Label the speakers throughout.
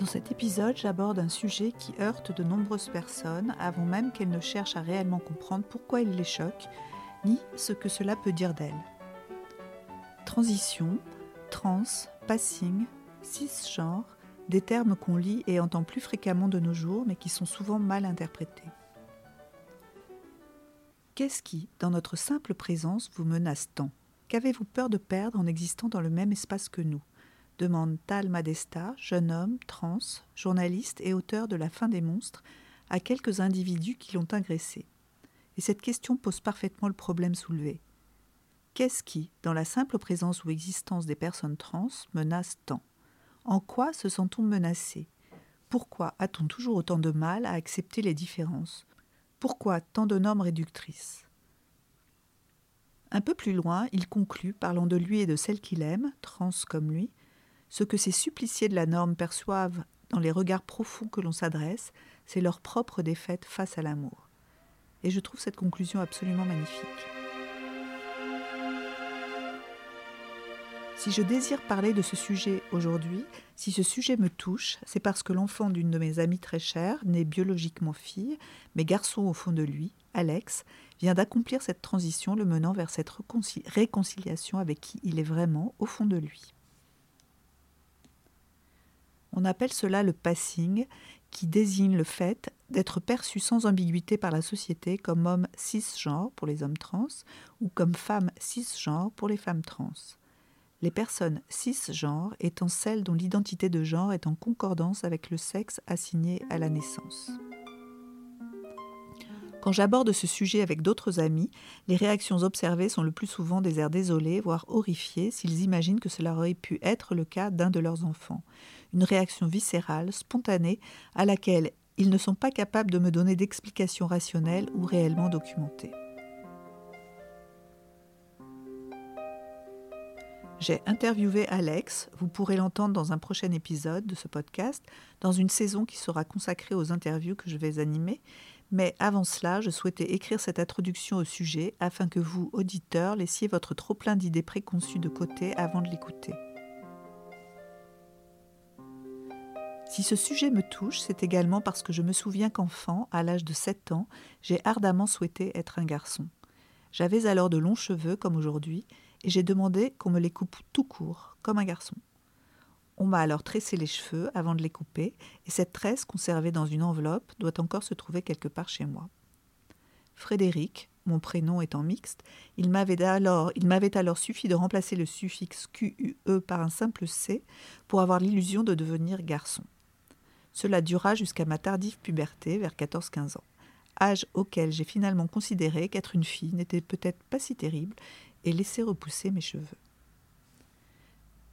Speaker 1: Dans cet épisode, j'aborde un sujet qui heurte de nombreuses personnes avant même qu'elles ne cherchent à réellement comprendre pourquoi il les choque, ni ce que cela peut dire d'elles. Transition, trans, passing, cisgenre, des termes qu'on lit et entend plus fréquemment de nos jours mais qui sont souvent mal interprétés. Qu'est-ce qui, dans notre simple présence, vous menace tant? Qu'avez-vous peur de perdre en existant dans le même espace que nous? Demande Tal Madesta, jeune homme, trans, journaliste et auteur de La fin des monstres, à quelques individus qui l'ont agressé. Et cette question pose parfaitement le problème soulevé. Qu'est-ce qui, dans la simple présence ou existence des personnes trans, menace tant? En quoi se sent-on menacé? Pourquoi a-t-on toujours autant de mal à accepter les différences? Pourquoi tant de normes réductrices? Un peu plus loin, il conclut, parlant de lui et de celle qu'il aime, trans comme lui, ce que ces suppliciés de la norme perçoivent dans les regards profonds que l'on s'adresse, c'est leur propre défaite face à l'amour. Et je trouve cette conclusion absolument magnifique. Si je désire parler de ce sujet aujourd'hui, si ce sujet me touche, c'est parce que l'enfant d'une de mes amies très chères, né biologiquement fille, mais garçon au fond de lui, Alex, vient d'accomplir cette transition le menant vers cette réconciliation avec qui il est vraiment au fond de lui. On appelle cela le passing, qui désigne le fait d'être perçu sans ambiguïté par la société comme homme cisgenre pour les hommes trans ou comme femme cisgenre pour les femmes trans. Les personnes cisgenres étant celles dont l'identité de genre est en concordance avec le sexe assigné à la naissance. Quand j'aborde ce sujet avec d'autres amis, les réactions observées sont le plus souvent des airs désolés, voire horrifiés, s'ils imaginent que cela aurait pu être le cas d'un de leurs enfants une réaction viscérale, spontanée, à laquelle ils ne sont pas capables de me donner d'explications rationnelles ou réellement documentées. J'ai interviewé Alex, vous pourrez l'entendre dans un prochain épisode de ce podcast, dans une saison qui sera consacrée aux interviews que je vais animer, mais avant cela, je souhaitais écrire cette introduction au sujet afin que vous, auditeurs, laissiez votre trop-plein d'idées préconçues de côté avant de l'écouter. Si ce sujet me touche, c'est également parce que je me souviens qu'enfant, à l'âge de 7 ans, j'ai ardemment souhaité être un garçon. J'avais alors de longs cheveux comme aujourd'hui, et j'ai demandé qu'on me les coupe tout court, comme un garçon. On m'a alors tressé les cheveux avant de les couper, et cette tresse conservée dans une enveloppe doit encore se trouver quelque part chez moi. Frédéric, mon prénom étant mixte, il m'avait alors, il suffi de remplacer le suffixe QUE par un simple C pour avoir l'illusion de devenir garçon. Cela dura jusqu'à ma tardive puberté, vers 14-15 ans, âge auquel j'ai finalement considéré qu'être une fille n'était peut-être pas si terrible et laissé repousser mes cheveux.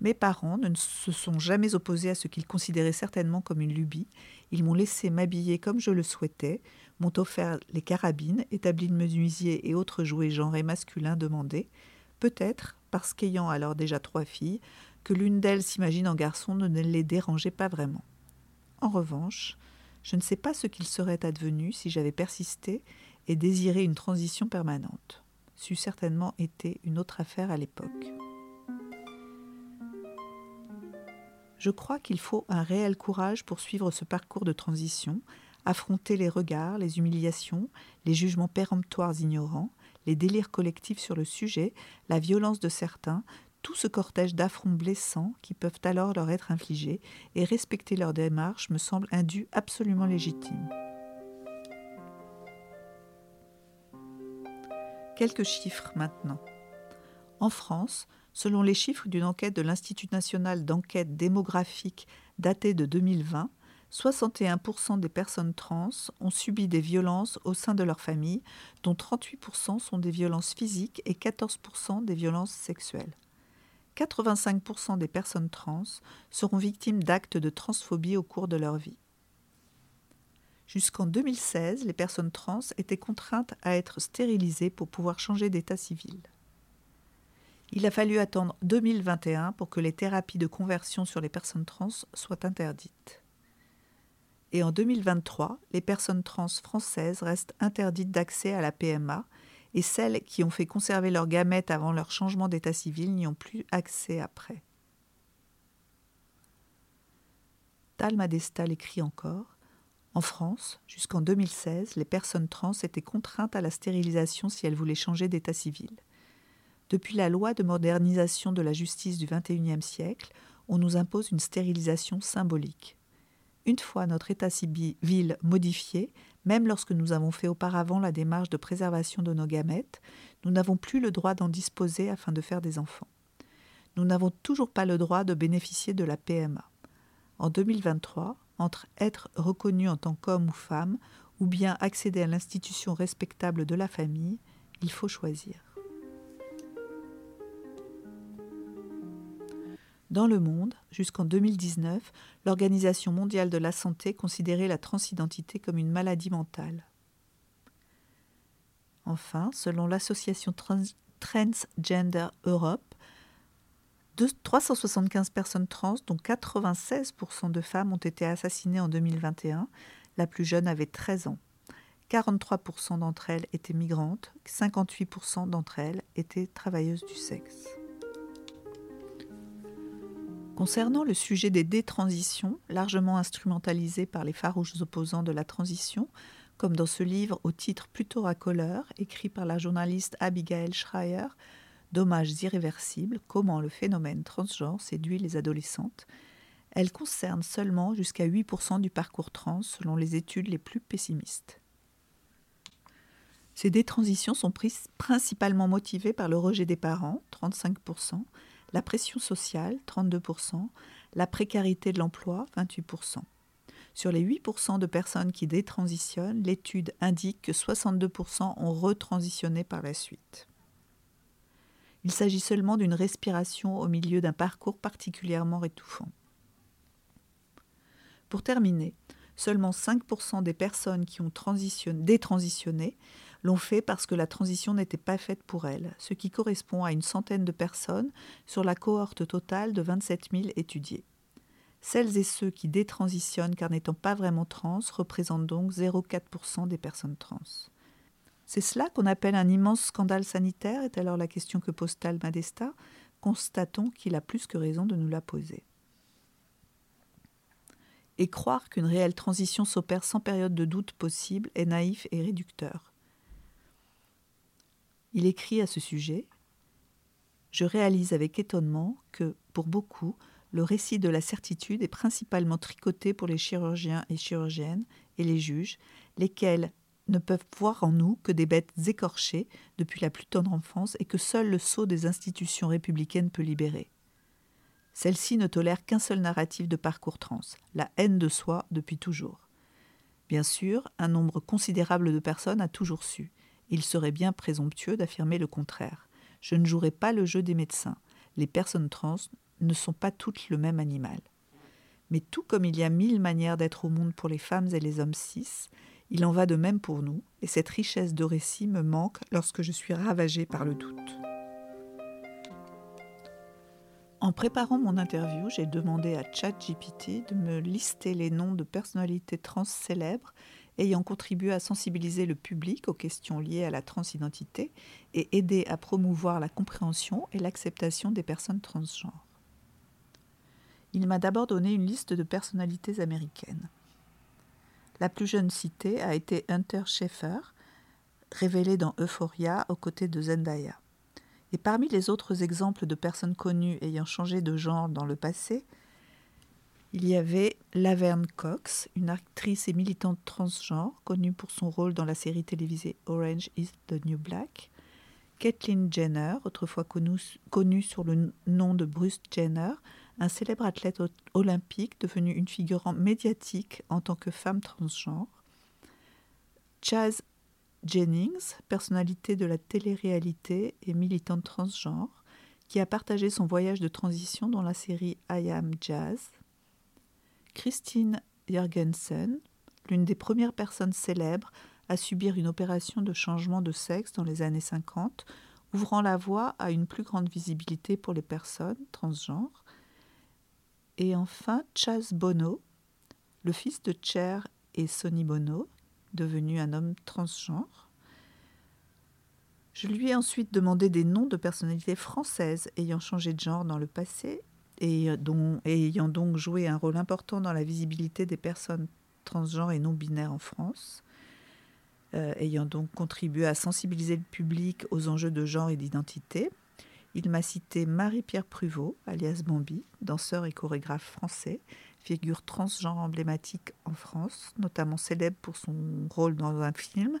Speaker 1: Mes parents ne se sont jamais opposés à ce qu'ils considéraient certainement comme une lubie. Ils m'ont laissé m'habiller comme je le souhaitais, m'ont offert les carabines, établis de menuisier et autres jouets genrés masculins demandés, peut-être parce qu'ayant alors déjà trois filles, que l'une d'elles s'imagine en garçon ne les dérangeait pas vraiment. En revanche, je ne sais pas ce qu'il serait advenu si j'avais persisté et désiré une transition permanente. C'eût certainement été une autre affaire à l'époque. Je crois qu'il faut un réel courage pour suivre ce parcours de transition, affronter les regards, les humiliations, les jugements péremptoires ignorants, les délires collectifs sur le sujet, la violence de certains, tout ce cortège d'affronts blessants qui peuvent alors leur être infligés, et respecter leur démarche me semble un dû absolument légitime. Quelques chiffres maintenant. En France, selon les chiffres d'une enquête de l'Institut national d'enquête démographique datée de 2020, 61% des personnes trans ont subi des violences au sein de leur famille, dont 38% sont des violences physiques et 14% des violences sexuelles. 85% des personnes trans seront victimes d'actes de transphobie au cours de leur vie. Jusqu'en 2016, les personnes trans étaient contraintes à être stérilisées pour pouvoir changer d'état civil. Il a fallu attendre 2021 pour que les thérapies de conversion sur les personnes trans soient interdites. Et en 2023, les personnes trans françaises restent interdites d'accès à la PMA, et celles qui ont fait conserver leurs gamètes avant leur changement d'état civil n'y ont plus accès après. Postal Madesta l'écrit encore, en France, jusqu'en 2016, les personnes trans étaient contraintes à la stérilisation si elles voulaient changer d'état civil. Depuis la loi de modernisation de la justice du XXIe siècle, on nous impose une stérilisation symbolique. Une fois notre état civil modifié, même lorsque nous avons fait auparavant la démarche de préservation de nos gamètes, nous n'avons plus le droit d'en disposer afin de faire des enfants. Nous n'avons toujours pas le droit de bénéficier de la PMA. En 2023, entre être reconnu en tant qu'homme ou femme, ou bien accéder à l'institution respectable de la famille, il faut choisir. Dans le monde, jusqu'en 2019, l'Organisation mondiale de la santé considérait la transidentité comme une maladie mentale. Enfin, selon l'association Transgender Europe, 375 personnes trans, dont 96% de femmes, ont été assassinées en 2021. La plus jeune avait 13 ans. 43% d'entre elles étaient migrantes, 58% d'entre elles étaient travailleuses du sexe. Concernant le sujet des détransitions, largement instrumentalisé par les farouches opposants de la transition, comme dans ce livre au titre plutôt racoleur, écrit par la journaliste Abigail Schreier, Dommages irréversibles, comment le phénomène transgenre séduit les adolescentes, elle concerne seulement jusqu'à 8% du parcours trans selon les études les plus pessimistes. Ces détransitions sont principalement motivées par le rejet des parents, 35%, la pression sociale, 32%, la précarité de l'emploi, 28%. Sur les 8% de personnes qui détransitionnent, l'étude indique que 62% ont retransitionné par la suite. Il s'agit seulement d'une respiration au milieu d'un parcours particulièrement étouffant. Pour terminer, seulement 5% des personnes qui ont détransitionné l'ont fait parce que la transition n'était pas faite pour elles, ce qui correspond à une centaine de personnes sur la cohorte totale de 27 000 étudiés. Celles et ceux qui détransitionnent car n'étant pas vraiment trans représentent donc 0,4% des personnes trans. C'est cela qu'on appelle un immense scandale sanitaire, est alors la question que pose Tal Madesta. Constatons qu'il a plus que raison de nous la poser. Et croire qu'une réelle transition s'opère sans période de doute possible est naïf et réducteur. Il écrit à ce sujet Je réalise avec étonnement que, pour beaucoup, le récit de la certitude est principalement tricoté pour les chirurgiens et chirurgiennes et les juges, lesquels ne peuvent voir en nous que des bêtes écorchées depuis la plus tendre enfance et que seul le sceau des institutions républicaines peut libérer. Celle-ci ne tolère qu'un seul narratif de parcours trans, la haine de soi depuis toujours. Bien sûr, un nombre considérable de personnes a toujours su. Il serait bien présomptueux d'affirmer le contraire. Je ne jouerai pas le jeu des médecins. Les personnes trans ne sont pas toutes le même animal. Mais tout comme il y a mille manières d'être au monde pour les femmes et les hommes cis, il en va de même pour nous, et cette richesse de récits me manque lorsque je suis ravagée par le doute. En préparant mon interview, j'ai demandé à ChatGPT de me lister les noms de personnalités trans célèbres ayant contribué à sensibiliser le public aux questions liées à la transidentité et aider à promouvoir la compréhension et l'acceptation des personnes transgenres. Il m'a d'abord donné une liste de personnalités américaines. La plus jeune citée a été Hunter Schaeffer, révélé dans Euphoria aux côtés de Zendaya. Et parmi les autres exemples de personnes connues ayant changé de genre dans le passé, il y avait Laverne Cox, une actrice et militante transgenre connue pour son rôle dans la série télévisée Orange is the New Black, Kathleen Jenner, autrefois connue, sous le nom de Bruce Jenner, un célèbre athlète olympique devenu une figure médiatique en tant que femme transgenre, Chaz Jennings, personnalité de la télé-réalité et militante transgenre, qui a partagé son voyage de transition dans la série I Am Jazz, Christine Jorgensen, l'une des premières personnes célèbres à subir une opération de changement de sexe dans les années 50, ouvrant la voie à une plus grande visibilité pour les personnes transgenres. Et enfin, Chas Bono, le fils de Cher et Sonny Bono, devenu un homme transgenre. Je lui ai ensuite demandé des noms de personnalités françaises ayant changé de genre dans le passé et, ayant donc joué un rôle important dans la visibilité des personnes transgenres et non binaires en France, euh, ayant donc contribué à sensibiliser le public aux enjeux de genre et d'identité. Il m'a cité Marie-Pierre Pruvot, alias Bambi, danseur et chorégraphe français, figure transgenre emblématique en France, notamment célèbre pour son rôle dans un film,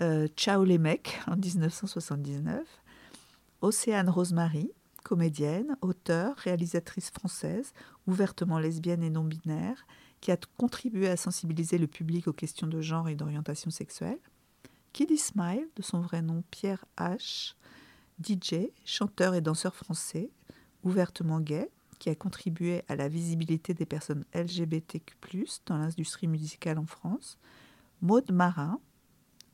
Speaker 1: euh, Ciao les mecs, en 1979. Océane Rosemary, comédienne, auteure, réalisatrice française, ouvertement lesbienne et non binaire, qui a contribué à sensibiliser le public aux questions de genre et d'orientation sexuelle. Kiddy Smile, de son vrai nom Pierre H., DJ, chanteur et danseur français, ouvertement gay, qui a contribué à la visibilité des personnes LGBTQ, dans l'industrie musicale en France. Maude Marin,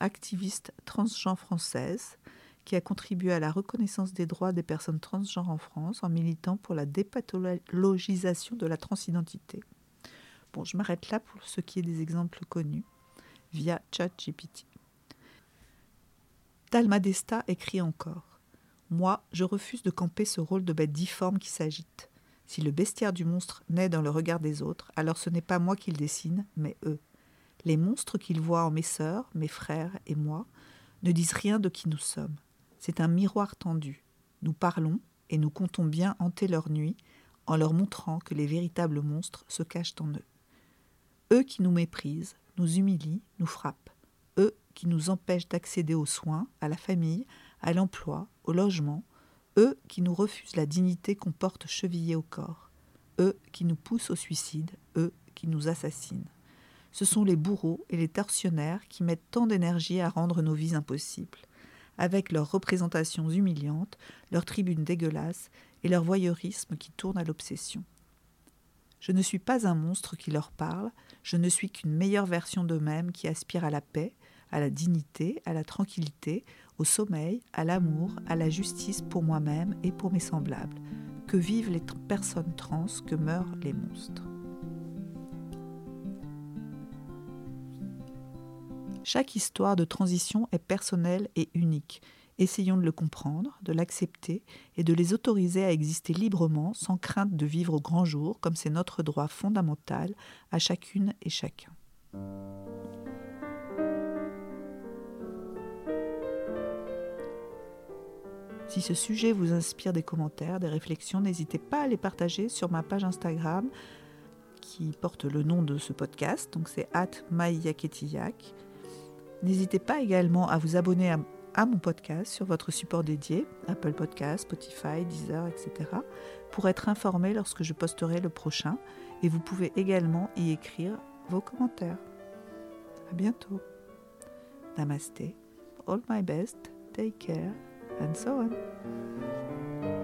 Speaker 1: activiste transgenre française, qui a contribué à la reconnaissance des droits des personnes transgenres en France en militant pour la dépathologisation de la transidentité. Bon, je m'arrête là pour ce qui est des exemples connus via ChatGPT. Talmadesta écrit encore Moi, je refuse de camper ce rôle de bête difforme qui s'agite. Si le bestiaire du monstre naît dans le regard des autres, alors ce n'est pas moi qui le dessine, mais eux. Les monstres qu'ils voient en mes sœurs, mes frères et moi ne disent rien de qui nous sommes. C'est un miroir tendu. Nous parlons et nous comptons bien hanter leur nuit en leur montrant que les véritables monstres se cachent en eux. Eux qui nous méprisent, nous humilient, nous frappent. Eux qui nous empêchent d'accéder aux soins, à la famille, à l'emploi, au logement. Eux qui nous refusent la dignité qu'on porte chevillée au corps. Eux qui nous poussent au suicide. Eux qui nous assassinent. Ce sont les bourreaux et les tortionnaires qui mettent tant d'énergie à rendre nos vies impossibles, avec leurs représentations humiliantes, leurs tribunes dégueulasses et leur voyeurisme qui tourne à l'obsession. Je ne suis pas un monstre qui leur parle, je ne suis qu'une meilleure version d'eux-mêmes qui aspire à la paix, à la dignité, à la tranquillité, au sommeil, à l'amour, à la justice pour moi-même et pour mes semblables. Que vivent les personnes trans, que meurent les monstres. Chaque histoire de transition est personnelle et unique. Essayons de le comprendre, de l'accepter et de les autoriser à exister librement sans crainte de vivre au grand jour comme c'est notre droit fondamental à chacune et chacun. Si ce sujet vous inspire des commentaires, des réflexions, n'hésitez pas à les partager sur ma page Instagram qui porte le nom de ce podcast, donc c'est at N'hésitez pas également à vous abonner à mon podcast sur votre support dédié, Apple Podcast, Spotify, Deezer, etc., pour être informé lorsque je posterai le prochain. Et vous pouvez également y écrire vos commentaires. À bientôt. Namaste. All my best. Take care. And so on.